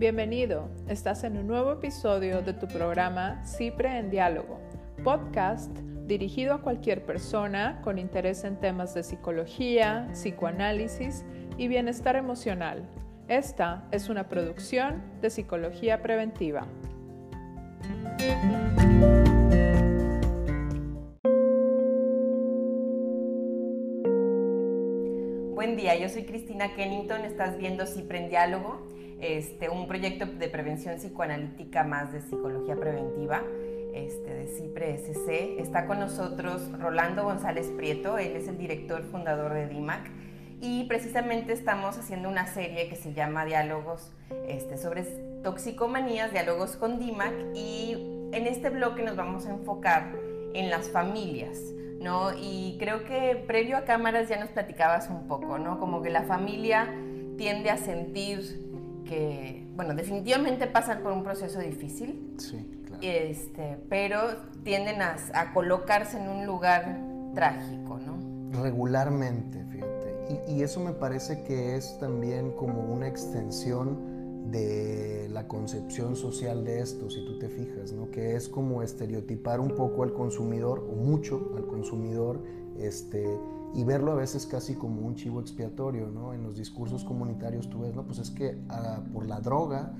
Bienvenido, estás en un nuevo episodio de tu programa Cipre en Diálogo, podcast dirigido a cualquier persona con interés en temas de psicología, psicoanálisis y bienestar emocional. Esta es una producción de Psicología Preventiva. Buen día, yo soy Cristina Kennington, estás viendo Cipre en Diálogo este, un proyecto de prevención psicoanalítica más de psicología preventiva este, de CIPRE SC. Está con nosotros Rolando González Prieto, él es el director fundador de DIMAC y precisamente estamos haciendo una serie que se llama Diálogos este, sobre toxicomanías, diálogos con DIMAC y en este bloque nos vamos a enfocar en las familias. ¿no? Y creo que previo a cámaras ya nos platicabas un poco, ¿no? Como que la familia tiende a sentir que, bueno, definitivamente pasan por un proceso difícil. Sí, claro. Este, pero tienden a, a colocarse en un lugar trágico, ¿no? Regularmente, fíjate. Y, y, eso me parece que es también como una extensión de la concepción social de esto, si tú te fijas, ¿no? Que es como estereotipar un poco al consumidor, o mucho al consumidor, este y verlo a veces casi como un chivo expiatorio, ¿no? En los discursos comunitarios tú ves, no, pues es que ah, por la droga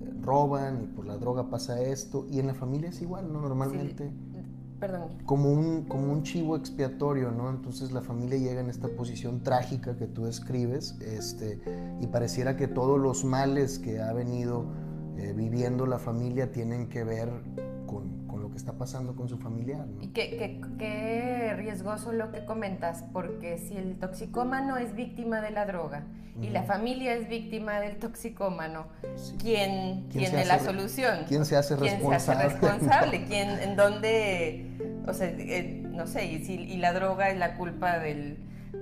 eh, roban y por la droga pasa esto, y en la familia es igual, ¿no? Normalmente. Sí, perdón. Como un, como un chivo expiatorio, ¿no? Entonces la familia llega en esta posición trágica que tú describes, este, y pareciera que todos los males que ha venido eh, viviendo la familia tienen que ver que está pasando con su familiar. Y qué, qué, riesgoso lo que comentas, porque si el toxicómano es víctima de la droga y la familia es víctima del toxicómano, ¿quién, tiene la solución? ¿Quién se hace responsable? ¿Quién se hace responsable? ¿Quién, ¿En dónde? O sea, eh, no sé, y, si, y la droga es la culpa del,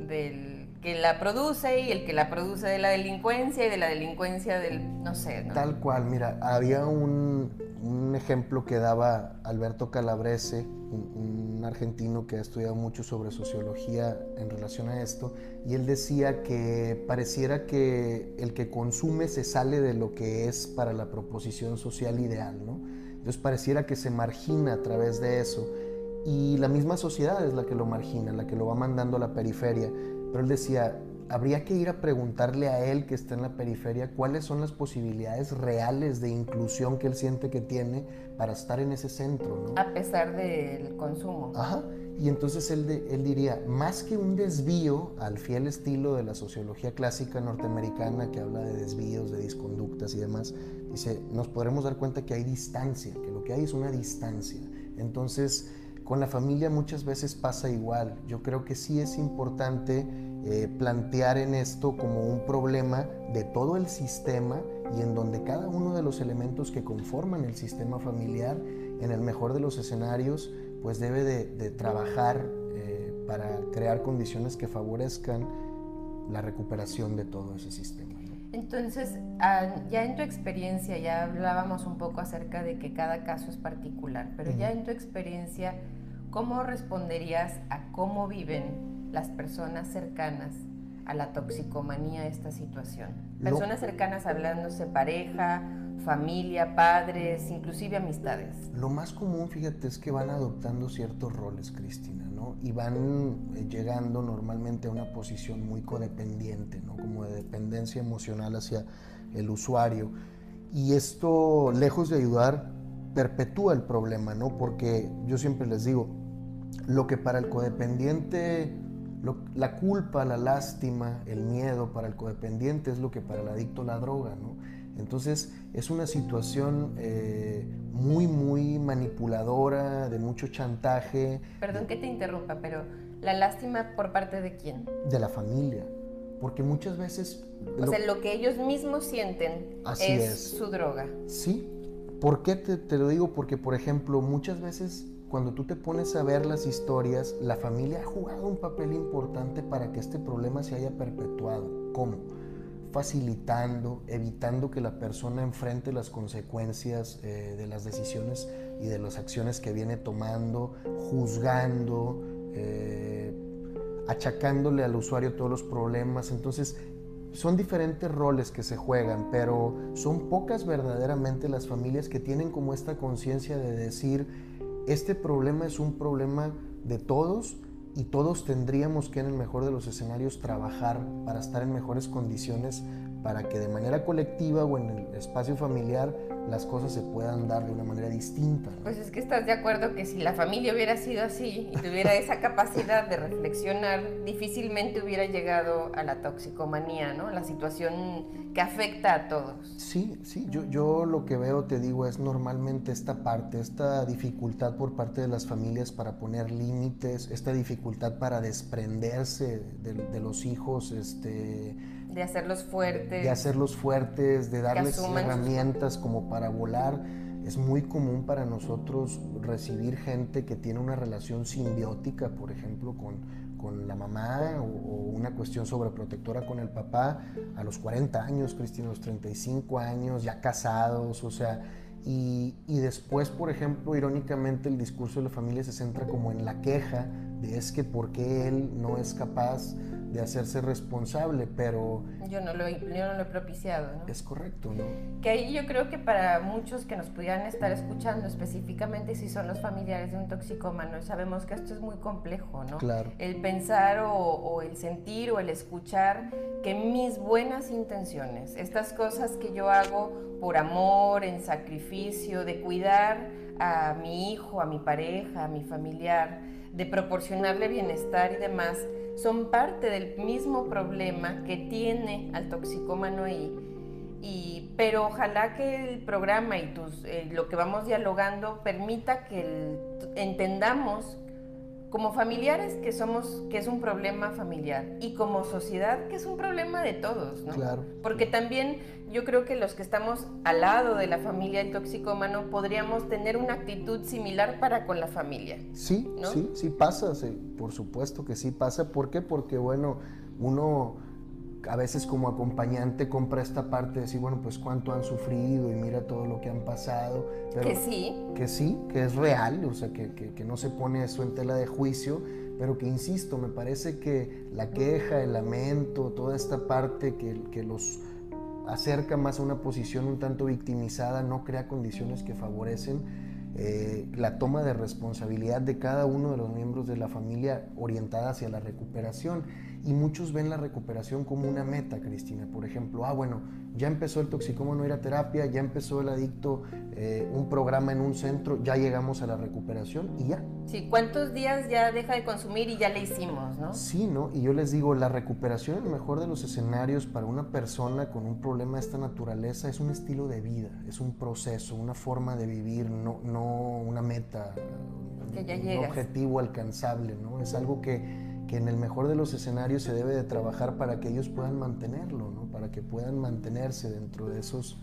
del que la produce y el que la produce de la delincuencia y de la delincuencia del, no sé. ¿no? Tal cual, mira, había un, un ejemplo que daba Alberto Calabrese, un, argentino que ha estudiado mucho sobre sociología en relación a esto, y él decía que pareciera que el que consume se sale de lo que es para la proposición social ideal, ¿no? Entonces pareciera que se margina a través de eso, y la misma sociedad es la que lo margina, la que lo va mandando a la periferia. Pero él decía, habría que ir a preguntarle a él que está en la periferia cuáles son las posibilidades reales de inclusión que él siente que tiene para estar en ese centro. ¿no? A pesar del consumo. Ajá. Y entonces él, él diría, más que un desvío al fiel estilo de la sociología clásica norteamericana que habla de desvíos, de disconductas y demás, dice, nos podremos dar cuenta que hay distancia, que lo que hay es una distancia. Entonces, con la familia muchas veces pasa igual. Yo creo que sí es importante eh, plantear en esto como un problema de todo el sistema y en donde cada uno de los elementos que conforman el sistema familiar, en el mejor de los escenarios, pues debe de, trabajar eh, para crear condiciones que favorezcan la recuperación de todo ese sistema. Entonces, ah, ya en tu experiencia, ya hablábamos un poco acerca de que cada caso es particular, pero ya en tu experiencia, ¿cómo responderías a cómo viven las personas cercanas a la toxicomanía esta situación? Personas cercanas hablándose pareja, familia, padres, inclusive amistades. Lo más común, fíjate, es que van adoptando ciertos roles, Cristina, ¿no? Y van eh, llegando normalmente a una posición muy codependiente, ¿no? Como de dependencia emocional hacia el usuario. Y esto, lejos de ayudar, perpetúa el problema, ¿no? Porque yo siempre les digo, lo que para el codependiente la culpa, la lástima, el miedo para el codependiente es lo que para el adicto la droga, ¿no? Entonces es una situación eh, muy, muy manipuladora, de mucho chantaje. Perdón que te interrumpa, pero ¿la lástima por parte de quién? De la familia. Porque muchas veces... O sea, lo que ellos mismos sienten es, su droga. Sí. ¿Por qué te, te lo digo? Porque, por ejemplo, muchas veces cuando tú te pones a ver las historias, la familia ha jugado un papel importante para que este problema se haya perpetuado. ¿Cómo? Facilitando, evitando que la persona enfrente las consecuencias eh, de las decisiones y de las acciones que viene tomando, juzgando, eh, achacándole al usuario todos los problemas. Entonces, son diferentes roles que se juegan, pero son pocas verdaderamente las familias que tienen como esta conciencia de decir, este problema es un problema de todos y todos tendríamos que en el mejor de los escenarios trabajar para estar en mejores condiciones para que de manera colectiva o en el espacio familiar las cosas se puedan dar de una manera distinta. Pues es que estás de acuerdo que si la familia hubiera sido así y tuviera esa capacidad de reflexionar, difícilmente hubiera llegado a la toxicomanía, ¿no? La situación que afecta a todos. Sí, sí, yo, yo lo que veo, te digo, es normalmente esta parte, esta dificultad por parte de las familias para poner límites, esta dificultad para desprenderse de, de los hijos, este de hacerlos fuertes. De hacerlos fuertes, de darles herramientas como para volar. Es muy común para nosotros recibir gente que tiene una relación simbiótica, por ejemplo, con, con la mamá o, una cuestión sobreprotectora con el papá a los 40 años, Cristina, a los 35 años, ya casados, o sea, y, y, después, por ejemplo, irónicamente el discurso de la familia se centra como en la queja de es que por qué él no es capaz de hacerse responsable, pero... Yo no lo, yo no lo he propiciado, ¿no? Es correcto, ¿no? Que ahí yo creo que para muchos que nos pudieran estar escuchando, específicamente si son los familiares de un toxicómano, sabemos que esto es muy complejo, ¿no? Claro. El pensar o, o el sentir o el escuchar que mis buenas intenciones, estas cosas que yo hago por amor, en sacrificio, de cuidar a mi hijo, a mi pareja, a mi familiar, de proporcionarle bienestar y demás, son parte del mismo problema que tiene al toxicómano y, y pero ojalá que el programa y tus, eh, lo que vamos dialogando permita que entendamos como familiares que somos que es un problema familiar y como sociedad que es un problema de todos, ¿no? Claro. Porque también yo creo que los que estamos al lado de la familia del toxicómano podríamos tener una actitud similar para con la familia. Sí, sí, sí pasa, por supuesto que sí pasa. ¿Por qué? Porque bueno, uno a veces como acompañante compra esta parte de decir, bueno, pues cuánto han sufrido y mira todo lo que han pasado. que sí. Que sí, que es real, o sea, que, que, no se pone eso en tela de juicio, pero que insisto, me parece que la queja, el lamento, toda esta parte que, que los acerca más a una posición un tanto victimizada, no crea condiciones que favorecen eh, la toma de responsabilidad de cada uno de los miembros de la familia orientada hacia la recuperación. Y muchos ven la recuperación como una meta, Cristina. Por ejemplo, ah, bueno, ya empezó el toxicómano ir a terapia, ya empezó el adicto eh, un programa en un centro, ya llegamos a la recuperación y ya. Sí, ¿cuántos días ya deja de consumir y ya le hicimos, no? Sí, ¿no? Y yo les digo, la recuperación en el mejor de los escenarios para una persona con un problema de esta naturaleza es un estilo de vida, es un proceso, una forma de vivir, no, no una meta, un objetivo alcanzable, ¿no? Es algo que que en el mejor de los escenarios se debe de trabajar para que ellos puedan mantenerlo, ¿no? para que puedan mantenerse dentro de esos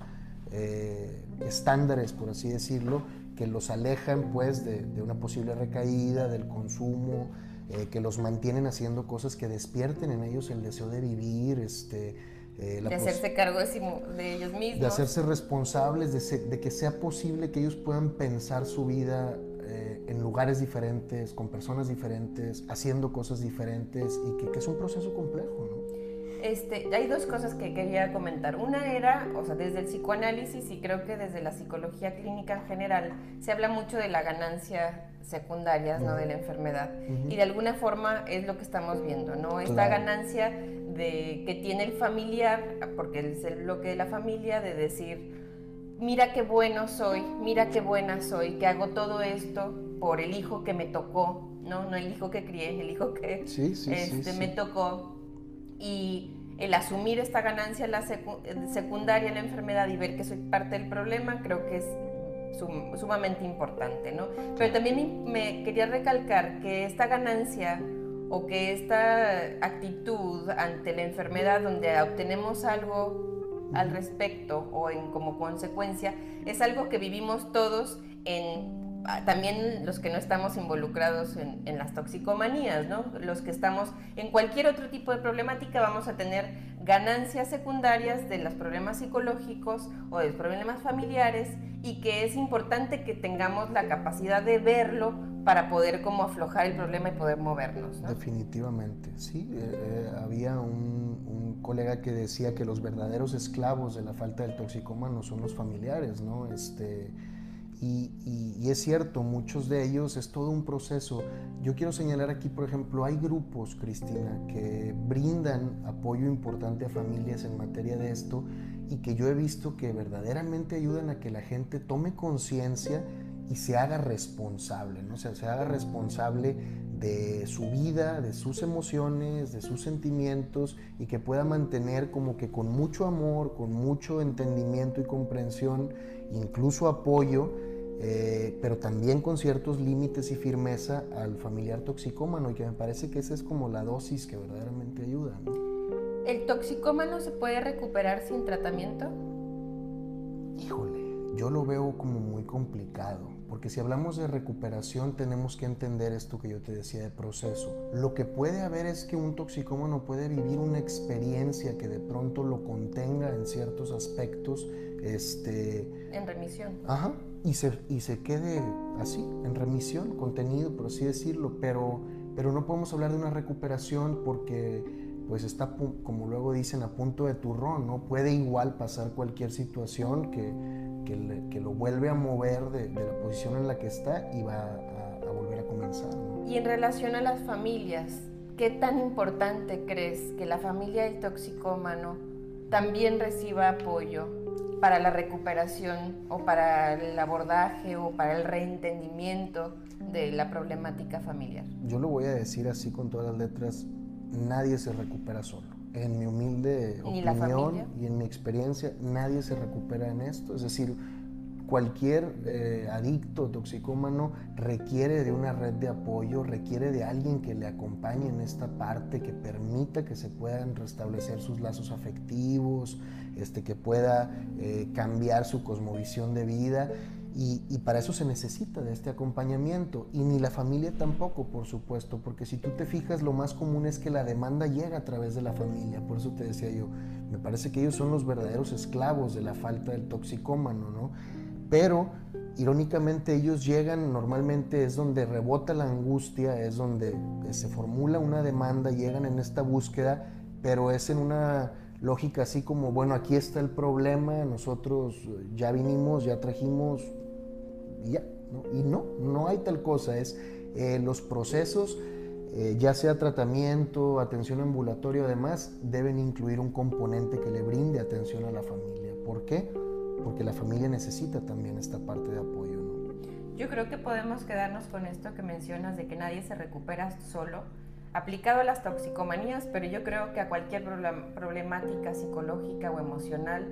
eh, estándares, por así decirlo, que los alejan pues de, una posible recaída, del consumo, eh, que los mantienen haciendo cosas que despierten en ellos el deseo de vivir, este, eh, de hacerse cargo de, ellos mismos. De hacerse responsables, de, de, que sea posible que ellos puedan pensar su vida en lugares diferentes, con personas diferentes, haciendo cosas diferentes y que, es un proceso complejo, ¿no? Este, hay dos cosas que quería comentar. Una era, o sea, desde el psicoanálisis y creo que desde la psicología clínica en general, se habla mucho de la ganancia secundaria, ¿no? De la enfermedad. Y de alguna forma es lo que estamos viendo, ¿no? Esta ganancia de, que tiene el familiar, porque es el bloque de la familia, de decir, mira qué bueno soy, mira qué buena soy, que hago todo esto por el hijo que me tocó, no, no el hijo que crié, el hijo que este, me tocó. Y el asumir esta ganancia la secundaria en la enfermedad y ver que soy parte del problema, creo que es sumamente importante, ¿no? Pero también me quería recalcar que esta ganancia o que esta actitud ante la enfermedad donde obtenemos algo al respecto o en como consecuencia es algo que vivimos todos en también los que no estamos involucrados en, las toxicomanías, ¿no? Los que estamos en cualquier otro tipo de problemática vamos a tener ganancias secundarias de los problemas psicológicos o de los problemas familiares y que es importante que tengamos la capacidad de verlo para poder como aflojar el problema y poder movernos. Definitivamente, sí. Eh, eh, había un, colega que decía que los verdaderos esclavos de la falta del toxicómano son los familiares, ¿no? Este, y, es cierto, muchos de ellos es todo un proceso. Yo quiero señalar aquí, por ejemplo, hay grupos, Cristina, que brindan apoyo importante a familias en materia de esto y que yo he visto que verdaderamente ayudan a que la gente tome conciencia y se haga responsable, ¿no? O sea, se haga responsable de su vida, de sus emociones, de sus sentimientos y que pueda mantener como que con mucho amor, con mucho entendimiento y comprensión, incluso apoyo, eh, pero también con ciertos límites y firmeza al familiar toxicómano y que me parece que esa es como la dosis que verdaderamente ayuda. ¿El toxicómano se puede recuperar sin tratamiento? Híjole, yo lo veo como muy complicado porque si hablamos de recuperación tenemos que entender esto que yo te decía de proceso. Lo que puede haber es que un toxicómano puede vivir una experiencia que de pronto lo contenga en ciertos aspectos. Este, en remisión. Ajá, y se, y se quede así, en remisión, contenido, por así decirlo, pero, pero no podemos hablar de una recuperación porque pues está, como luego dicen, a punto de turrón, ¿no? Puede igual pasar cualquier situación que que, lo vuelve a mover de, la posición en la que está y va a, volver a comenzar. Y en relación a las familias, ¿qué tan importante crees que la familia del toxicómano también reciba apoyo para la recuperación o para el abordaje o para el reentendimiento de la problemática familiar? Yo lo voy a decir así con todas las letras, nadie se recupera solo en mi humilde opinión y en mi experiencia, nadie se recupera en esto. Es decir, cualquier eh, adicto toxicómano requiere de una red de apoyo, requiere de alguien que le acompañe en esta parte, que permita que se puedan restablecer sus lazos afectivos, este, que pueda eh, cambiar su cosmovisión de vida. Y, para eso se necesita de este acompañamiento. Y ni la familia tampoco, por supuesto, porque si tú te fijas, lo más común es que la demanda llega a través de la familia. Por eso te decía yo, me parece que ellos son los verdaderos esclavos de la falta del toxicómano, ¿no? Pero, irónicamente, ellos llegan, normalmente es donde rebota la angustia, es donde se formula una demanda, llegan en esta búsqueda, pero es en una lógica así como, bueno, aquí está el problema, nosotros ya vinimos, ya trajimos y ya. ¿no? Y no, no hay tal cosa. Es eh, los procesos, eh, ya sea tratamiento, atención ambulatoria, además, deben incluir un componente que le brinde atención a la familia. ¿Por qué? Porque la familia necesita también esta parte de apoyo. Yo creo que podemos quedarnos con esto que mencionas de que nadie se recupera solo, aplicado a las toxicomanías, pero yo creo que a cualquier problemática psicológica o emocional,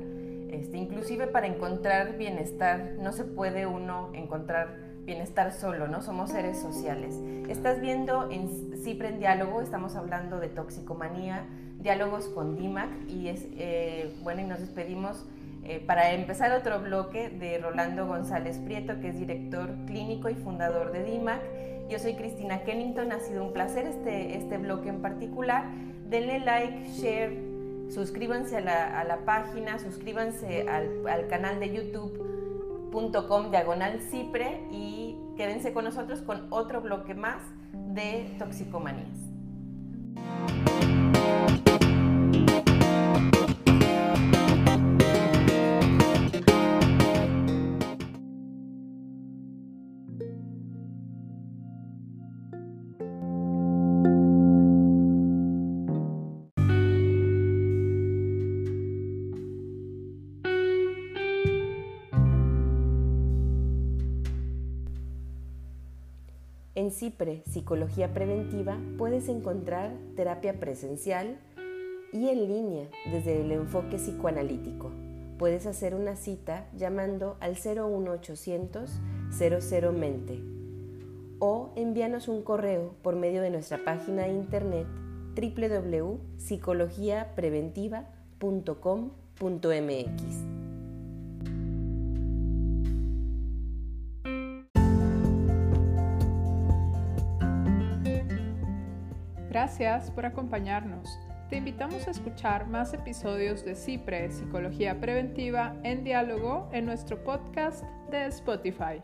este, inclusive para encontrar bienestar, no se puede uno encontrar bienestar solo, ¿no? Somos seres sociales. Estás viendo en Cipre en Diálogo, estamos hablando de toxicomanía, diálogos con DIMAC y es, eh, bueno, y nos despedimos eh, para empezar otro bloque de Rolando González Prieto, que es director clínico y fundador de DIMAC. Yo soy Cristina Kennington, ha sido un placer este, este bloque en particular. Denle like, share, suscríbanse a la, a la página, suscríbanse al, al canal de youtube.com diagonal cipre y quédense con nosotros con otro bloque más de toxicomanías. En CIPRE, Psicología Preventiva, puedes encontrar terapia presencial y en línea desde el enfoque psicoanalítico. Puedes hacer una cita llamando al 01800 00 mente o envíanos un correo por medio de nuestra página de internet www.psicologiapreventiva.com.mx. Gracias por acompañarnos. Te invitamos a escuchar más episodios de CIPRE, Psicología Preventiva, en diálogo en nuestro podcast de Spotify.